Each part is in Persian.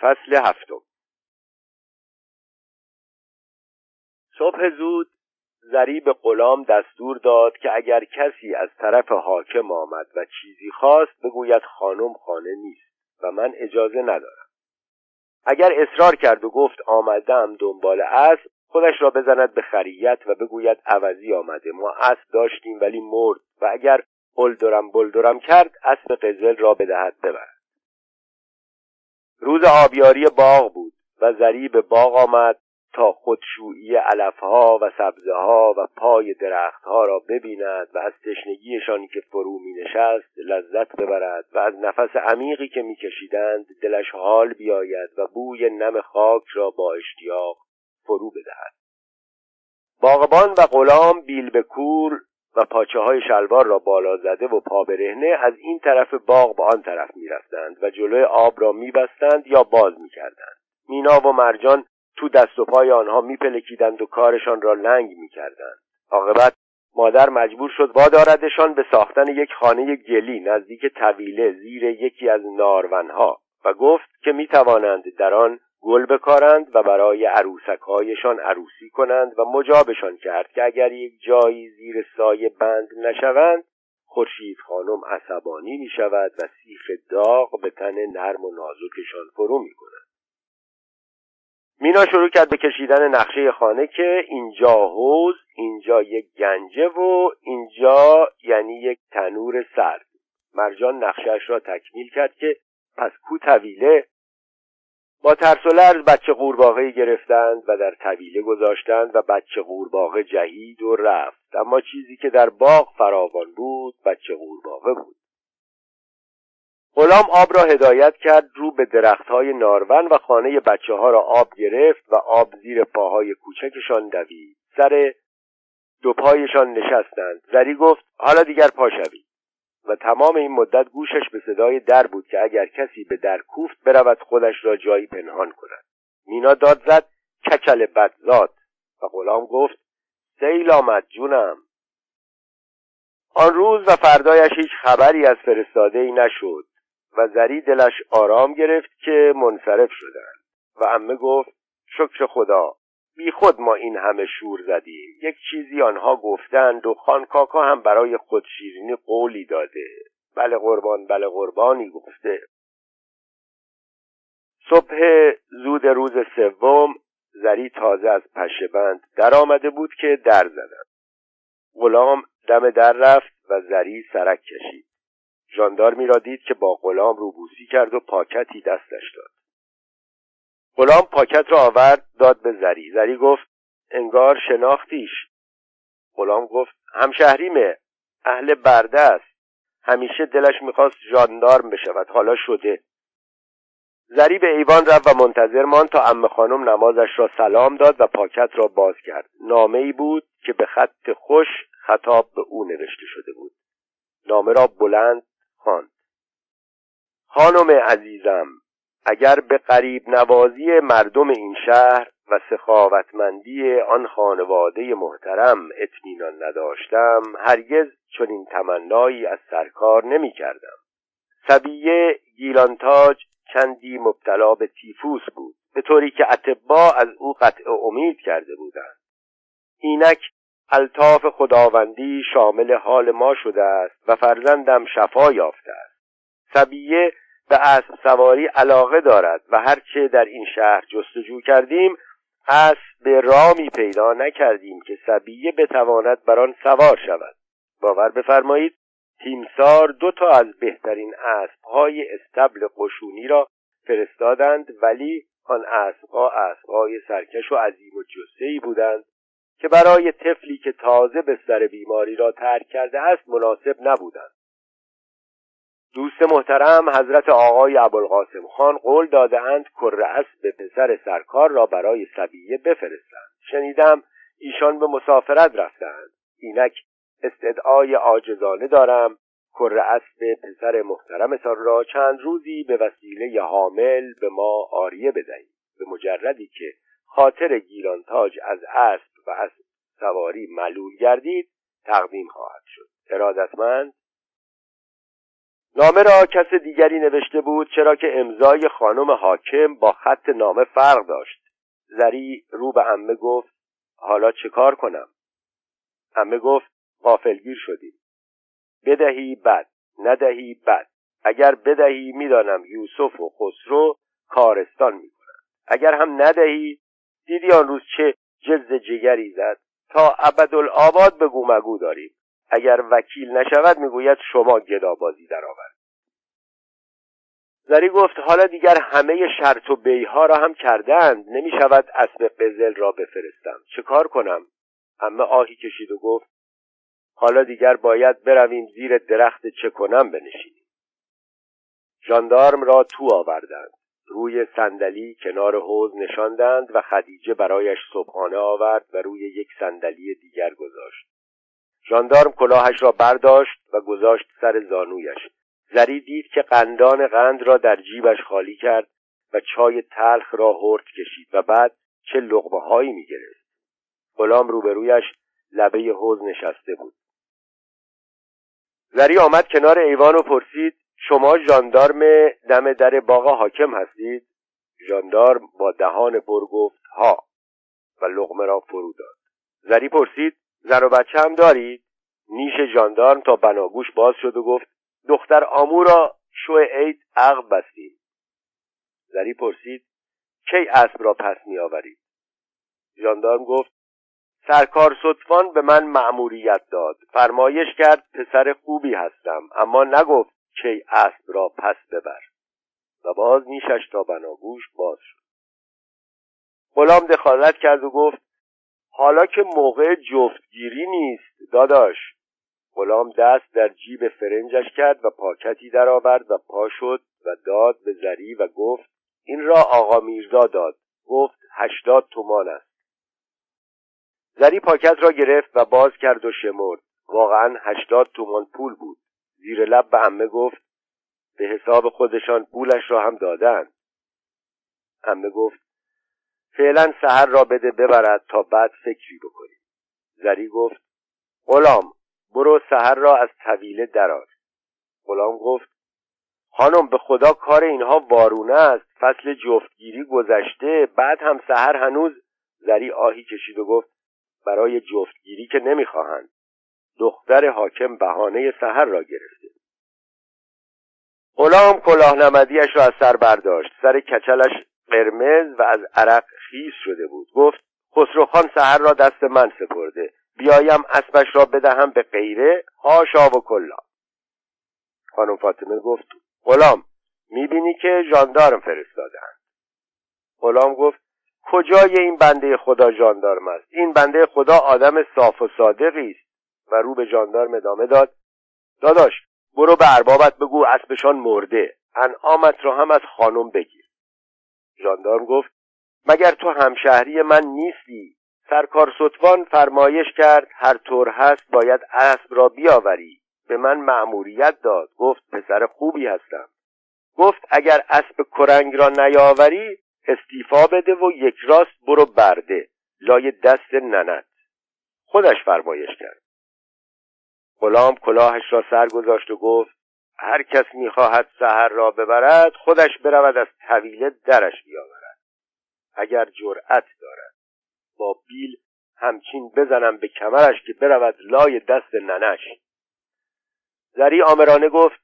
فصل هفتم. صبح زود زری به غلام دستور داد که اگر کسی از طرف حاکم آمد و چیزی خواست بگوید خانم خانه نیست و من اجازه ندارم. اگر اصرار کرد و گفت آمدم دنبال اسب خودش را بزند به خریت و بگوید عوضی آمده ما اسب داشتیم ولی مرد و اگر بلدرم بلدرم کرد اسب قزل را بدهد ببرد. روز آبیاری باغ بود و زری به باغ آمد تا خودشویی علفها و سبزه ها و پای درختها را ببیند و از تشنگیشان که فرو می نشست لذت ببرد و از نفس عمیقی که میکشیدند دلش حال بیاید و بوی نم خاک را با اشتیاق فرو بدهد. باغبان و غلام بیل به کور و پاچه های شلوار را بالا زده و پا برهنه از این طرف باغ به آن طرف می‌رفتند و جلوی آب را میبستند یا باز می‌کردند. مینا و مرجان تو دست و پای آنها میپلکیدند و کارشان را لنگ می‌کردند. عاقبت مادر مجبور شد واداردشان به ساختن یک خانه گلی نزدیک طویله زیر یکی از نارونها و گفت که می‌توانند در آن گل بکارند و برای عروسکهایشان عروسی کنند و مجابشان کرد که اگر یک جایی زیر سایه بند نشوند خورشید خانم عصبانی می شود و سیخ داغ به تن نرم و نازکشان فرو می کند. مینا شروع کرد به کشیدن نقشه خانه که اینجا حوز اینجا یک گنجه و اینجا یعنی یک تنور سرد مرجان نقشهش را تکمیل کرد که پس کو طویله با ترس و لرز بچه قورباغه گرفتند و در طویله گذاشتند و بچه قورباغه جهید و رفت. اما چیزی که در باغ فراوان بود بچه قورباغه بود. غلام آب را هدایت کرد رو به درختهای نارون و خانه بچه ها را آب گرفت و آب زیر پاهای کوچکشان دوید. سر دو پایشان نشستند. زری گفت حالا دیگر پا شوید. و تمام این مدت گوشش به صدای در بود که اگر کسی به در کوفت برود خودش را جایی پنهان کند. مینا داد زد کچل بدزاد و غلام گفت سیل آمد جونم. آن روز و فردایش هیچ خبری از فرستاده ای نشد و زری دلش آرام گرفت که منصرف شدند. و امه گفت شکر خدا. بی خود ما این همه شور زدیم. یک چیزی آنها گفتند و خانکاکا هم برای خود شیرینی قولی داده. بله قربان بله قربانی گفته. صبح زود روز سوم زری تازه از پشه بند در آمده بود که در زدند غلام دم در رفت و زری سرک کشید. ژاندارمی را دید که با غلام روبوسی کرد و پاکتی دستش داد. غلام پاکت را آورد داد به زری. زری گفت انگار شناختیش. غلام گفت همشهریمه اهل برده است. همیشه دلش می‌خواست ژاندارم بشود حالا شده. زری به ایوان رفت و منتظر ماند تا ام خانم نمازش را سلام داد و پاکت را باز کرد. نامه ای بود که به خط خوش خطاب به او نوشته شده بود. نامه را بلند خواند. خانم عزیزم اگر به قریب نوازی مردم این شهر و سخاوتمندی آن خانواده محترم اطمینان نداشتم هرگز چنین تمنایی از سرکار نمی کردم سبیه گیلانتاج چندی مبتلا به تیفوس بود به طوری که اتبا از او قطع امید کرده بودند. اینک الطاف خداوندی شامل حال ما شده است و فرزندم شفا یافته است. سبیه به اسب سواری علاقه دارد و هرچه در این شهر جستجو کردیم اسب رامی پیدا نکردیم که سبیه بتواند بر آن سوار شود. باور بفرمایید تیمسار دو تا از بهترین اسبهای استبل قشونی را فرستادند ولی آن اسبها اسبهای سرکش و عظیم و جسهای بودند که برای طفلی که تازه به سر بیماری را ترک کرده است مناسب نبودند. دوست محترم حضرت آقای ابوالقاسم خان قول دادهاند کره اسب پسر سرکار را برای سبیه بفرستند. شنیدم ایشان به مسافرت رفتند اینک استدعای عاجزانه دارم کره اسب پسر محترمتان را چند روزی به وسیله حامل به ما آریه بدهید. به مجردی که خاطر گیلانتاج از اسب و از سواری ملول گردید تقدیم خواهد شد. ارادتمند؟ نامه را کس دیگری نوشته بود چرا که امضای خانم حاکم با خط نامه فرق داشت. زری رو به امه گفت حالا چه کار کنم؟ امه گفت غافلگیر شدیم بدهی بد ندهی بد. اگر بدهی می‌دانم یوسف و خسرو کارستان می‌کنند. اگر هم ندهی دیدی آن روز چه جز جگری زد. تا ابدالآباد به مگو داریم. اگر وکیل نشود می‌گوید شما گدابازی درآورد. زری گفت حالا دیگر همه شرط و بیها را هم کردند. نمی شود اسب قزل را بفرستم. چه کار کنم؟ همه آهی کشید و گفت حالا دیگر باید برویم زیر درخت چه کنم بنشینیم. ژاندارم را تو آوردند. روی صندلی کنار حوز نشاندند و خدیجه برایش صبحانه آورد و روی یک صندلی دیگر گذاشت. ژاندارم کلاهش را برداشت و گذاشت سر زانویش. زری دید که قندان قند را در جیبش خالی کرد و چای تلخ را هرت کشید و بعد چه لغمه هایی می گرفت غلام روبرویش لبه حوز نشسته بود. زری آمد کنار ایوان و پرسید شما ژاندارم دم در باغ حاکم هستید؟ ژاندارم با دهان پر گفت ها. و لغمه را فرو داد. زری پرسید زن و بچه هم دارید؟ نیش ژاندارم تا بناگوش باز شد و گفت دختر آمو را شو عید عقب بستیم. زری پرسید کی اسب را پس می آورید؟ ژاندارم گفت سرکار صدفان به من مأموریت داد. فرمایش کرد پسر خوبی هستم اما نگفت کی اسب را پس ببر. و باز نیشش تا بناگوش باز شد. غلام دخالت کرد و گفت حالا که موقع جفتگیری نیست داداش. غلام دست در جیب فرنجش کرد و پاکتی درآورد و پا شد و داد به زری و گفت این را آقا میرزا داد. گفت هشتاد تومان است. زری پاکت را گرفت و باز کرد و شمرد. واقعا هشتاد تومان پول بود. زیر لب به امه گفت به حساب خودشان پولش را هم دادند امه گفت فعلا سهر را بده ببرد تا بعد فکری بکنیم زری گفت غلام برو سهر را از طویله درار غلام گفت خانم به خدا کار اینها وارونه است. فصل جفتگیری گذشته بعد هم سهر هنوز. زری آهی کشید و گفت برای جفتگیری که نمی‌خواهند. دختر حاکم بهانه سهر را گرفته. غلام کلاه نمدیش را از سر برداشت. سر کچلش قرمز و از عرق خیس شده بود. گفت خسروخان سهر را دست من سپرده. بیایم اسبش را بدهم به غیره هاشا و کلا. خانم فاطمه گفت غلام می‌بینی که ژاندارم فرستادهاند. غلام گفت کجای این بنده خدا ژاندارم است؟ این بنده خدا آدم صاف و صادقی است. و رو به ژاندارم ادامه داد داداش برو به اربابت بگو اسبشان مرده. انعامت را هم از خانم بگیر. ژاندارم گفت مگر تو همشهری من نیستی؟ سرکار ستوان فرمایش کرد هر طور هست باید اسب را بیاوری. به من مأموریت داد گفت پسر خوبی هستم. گفت اگر اسب کرنگ را نیاوری استیفا بده و یک راست برو برده. لای دست ننت. خودش فرمایش کرد. غلام کلاهش را سر گذاشت و گفت هر کس می‌خواهد سهر را ببرد خودش برود از طویله درش بیاورد. اگر جرأت دارد با بیل همچین بزنم به کمرش که برود لای دست ننش. زری آمرانه گفت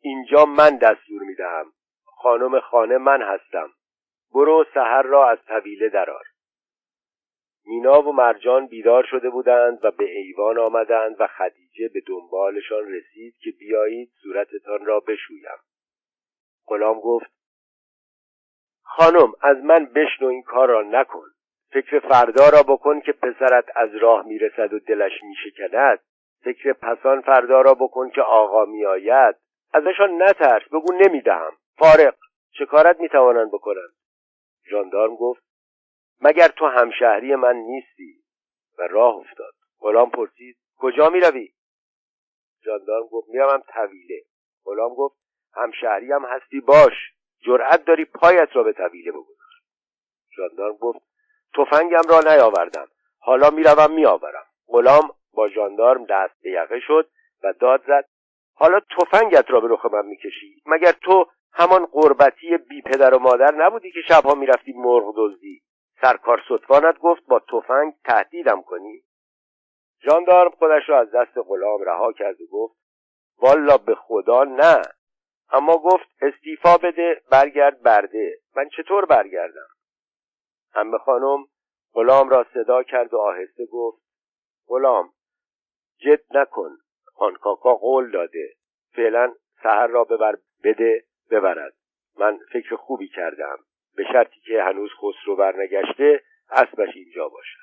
اینجا من دستور می‌دهم. خانم خانه من هستم. برو سهر را از طویله درار مینا و مرجان بیدار شده بودند و به ایوان آمدند و خدیجه به دنبالشان رسید که بیایید صورتتان را بشویم. غلام گفت خانم از من بشنو این کار را نکن. فکر فردا را بکن که پسرت از راه می‌رسد و دلش میشکند. فکر پسان فردا را بکن که آقا میآید. ازشان نترس بگو نمی‌دهم. فارق چه کارت می‌توانند بکنند؟ ژاندارم گفت مگر تو همشهری من نیستی؟ و راه افتاد. غلام پرسید کجا می‌روی؟ ژاندارم گفت می‌روم طویله. غلام گفت همشهری هم هستی باش. جرأت داری پایت را به طویله بگذار. ژاندارم گفت تفنگم را نیاوردم. حالا می‌روم میآورم. غلام با ژاندارم دست به یقه شد و داد زد حالا تفنگت را به رخ من می‌کشی؟ مگر تو همان قربتی بی پدر و مادر نبودی که شبها می‌رفتی مرغ دزدی؟ سرکار ستوانت گفت با تفنگ تهدیدم کنی. ژاندارم خودش را از دست غلام رها کرد و گفت والا به خدا نه. اما گفت استیفا بده برگرد برده. من چطور برگردم؟ همه خانم غلام را صدا کرد و آهسته گفت غلام جد نکن. خان کاکا قول داده. فعلا سهر را ببر بده ببرد. من فکر خوبی کردم. به شرطی که هنوز خسرو برنگشته اسبش اینجا باشد.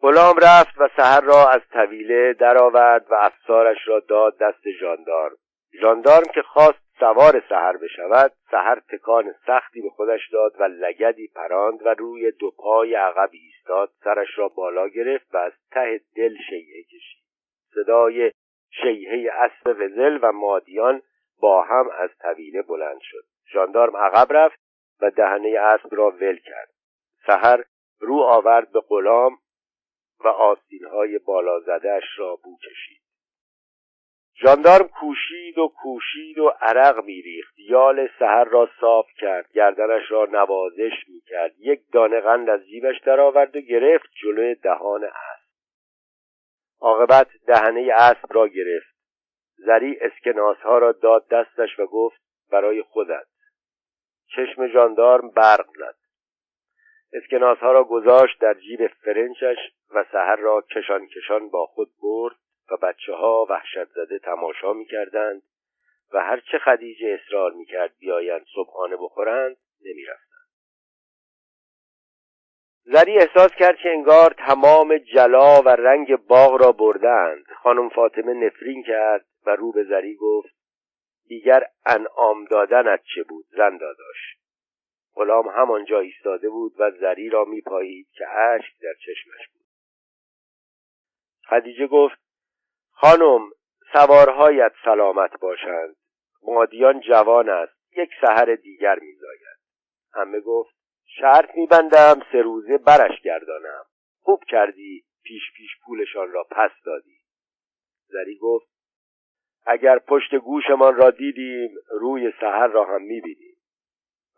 غلام رفت و سهر را از طویله درآورد و افسارش را داد دست ژاندارم. ژاندارم که خواست سوار سهر بشود سهر تکان سختی به خودش داد و لگدی پراند و روی دو پای عقب ایستاد سرش را بالا گرفت و از ته دل شیعه کشید. صدای شیهه اسب وزل و مادیان با هم از طویله بلند شد. ژاندارم عقب رفت و دهنه اسب را ول کرد. سهر رو آورد به غلام و آستینهای بالا زدهش را بو کشید. ژاندارم کوشید و کوشید و عرق میریخت. یال سهر را صاف کرد. گردنش را نوازش می‌کرد. یک دانه قند از جیبش درآورد و گرفت جلوی دهان اسب. عاقبت دهنه اسب را گرفت. زری اسکناسها را داد دستش و گفت برای خودت. چشم ژاندارم برق زد اسکناسها را گذاشت در جیب فرنچش و سهر را کشان کشان با خود برد و بچه ها وحشت زده تماشا می کردند و هرچه خدیجه اصرار می کرد بیایند صبحانه بخورند نمی رفتند. زری احساس کرد که انگار تمام جلا و رنگ باغ را بردند خانم فاطمه نفرین کرد و رو به زری گفت دیگر انعام دادنت چه بود زن داداش؟ غلام همانجا ایستاده بود و زری را میپایید که اشک در چشمش بود. خدیجه گفت خانم سوارهایت سلامت باشند. مادیان جوان است یک سحر دیگر میزاید. همه گفت شرط میبندم سه روزه برش گردانم. خوب کردی پیش پیش پولشان را پس دادی. زری گفت اگر پشت گوشمان را دیدیم روی سحر را هم می‌بینیم.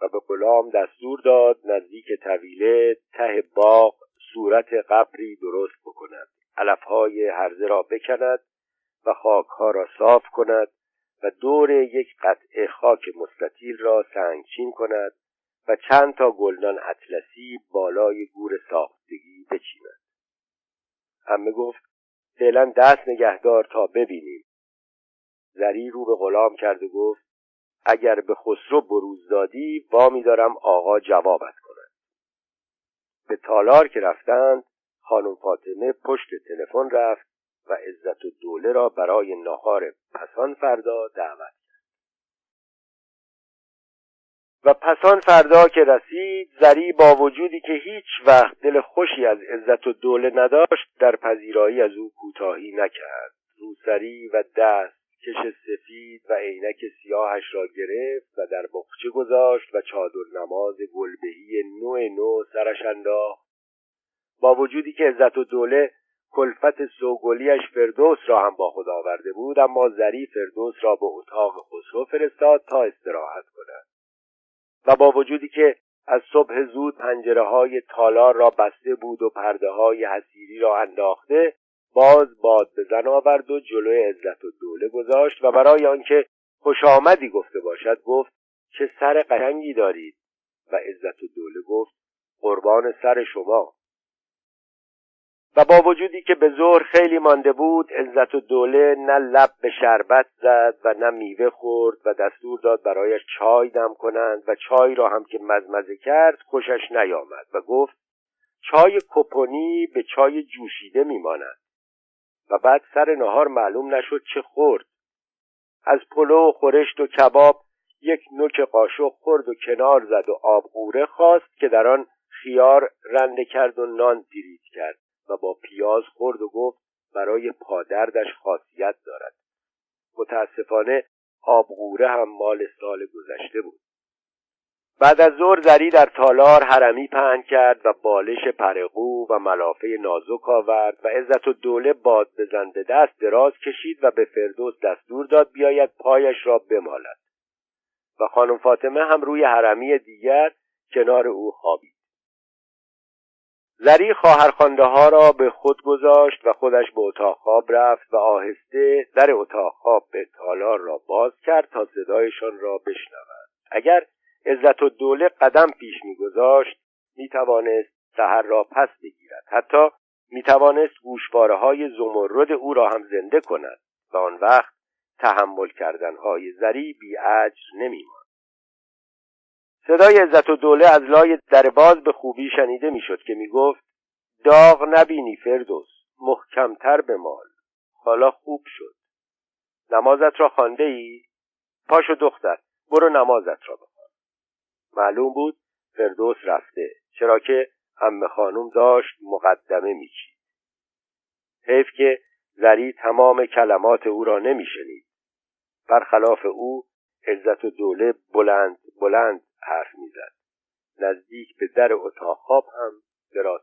و به غلام دستور داد نزدیک طویله ته باغ صورت قبری درست بکند. علفهای هرزه را بکند و خاکها را صاف کند و دور یک قطعه خاک مستطیل را سنگچین کند و چند تا گلدان اطلسی بالای گور ساختگی بچیند. همه گفت فعلا دست نگهدار تا ببینیم. زری رو به غلام کرد و گفت اگر به خسرو بروز دادی وامی دارم آقا جوابت کند به تالار که رفتند خانم فاطمه پشت تلفن رفت و عزت و دوله را برای نهار پسان فردا دعوت کرد. و پسان فردا که رسید زری با وجودی که هیچ وقت دل خوشی از عزت و دوله نداشت در پذیرایی از او کوتاهی نکرد. روسری و دست کش سفید و عینک سیاهش را گرفت و در بخچه گذاشت و چادر نماز گلبهی نو نو سرش انداخت. با وجودی که عزت و دوله کلفت سوگلیش فردوس را هم با خود آورده بود اما زری فردوس را به اتاق خسرو فرستاد تا استراحت کند. و با وجودی که از صبح زود پنجره های تالار را بسته بود و پرده های حسیری را انداخته باز باد به زن آورد و جلوی عزت و دوله گذاشت و برای آنکه خوش آمدی گفته باشد گفت چه سر قشنگی دارید؟ و عزت و دوله گفت قربان سر شما. و با وجودی که به ظهر خیلی مانده بود عزت و دوله نه لب به شربت زد و نه میوه خورد و دستور داد برایش چای دم کنند و چای را هم که مزمزه کرد خوشش نیامد و گفت چای کپونی به چای جوشیده میماند. و بعد سر نهار معلوم نشد چه خورد. از پلو و خورشت و کباب یک نوک قاشق خورد و کنار زد و آب قوره خواست که در آن خیار رنده کرد و نان دیرید کرد و با پیاز خورد و گفت برای پادردش خاصیت دارد. متاسفانه آبغوره هم مال سال گذشته بود. بعد از ظهر زری در تالار حرمی پهن کرد و بالش پرقو و ملافه نازک آورد و عزت و دوله باد بزن به دست دراز کشید و به فردوس دستور داد بیاید پایش را بمالد. و خانم فاطمه هم روی حرمی دیگر کنار او خوابید. زری خواهرخوانده ها را به خود گذاشت و خودش به اتاق خواب رفت و آهسته در اتاق خواب به تالار را باز کرد تا صدایشان را بشنود. اگر عزت و دوله قدم پیش میگذاشت می‌توانست سهر را پس بگیرد. حتی می‌توانست گوشواره های زمرد او را هم زنده کند و آن وقت تحمل کردنهای زری بی اجر نمیماند. صدای عزت و دوله از لای در باز به خوبی شنیده می‌شد که می‌گفت داغ نبینی فردوس محکمتر به مال حالا خوب شد. نمازت را خانده ای؟ پاشو دختر برو نمازت را بخوان معلوم بود فردوس رفته چرا که امه خانوم داشت مقدمه میچید. حیف که زری تمام کلمات او را نمیشنید. برخلاف او عزت و دوله بلند بلند حرف می‌زد. نزدیک به در اتاق خواب هم دراز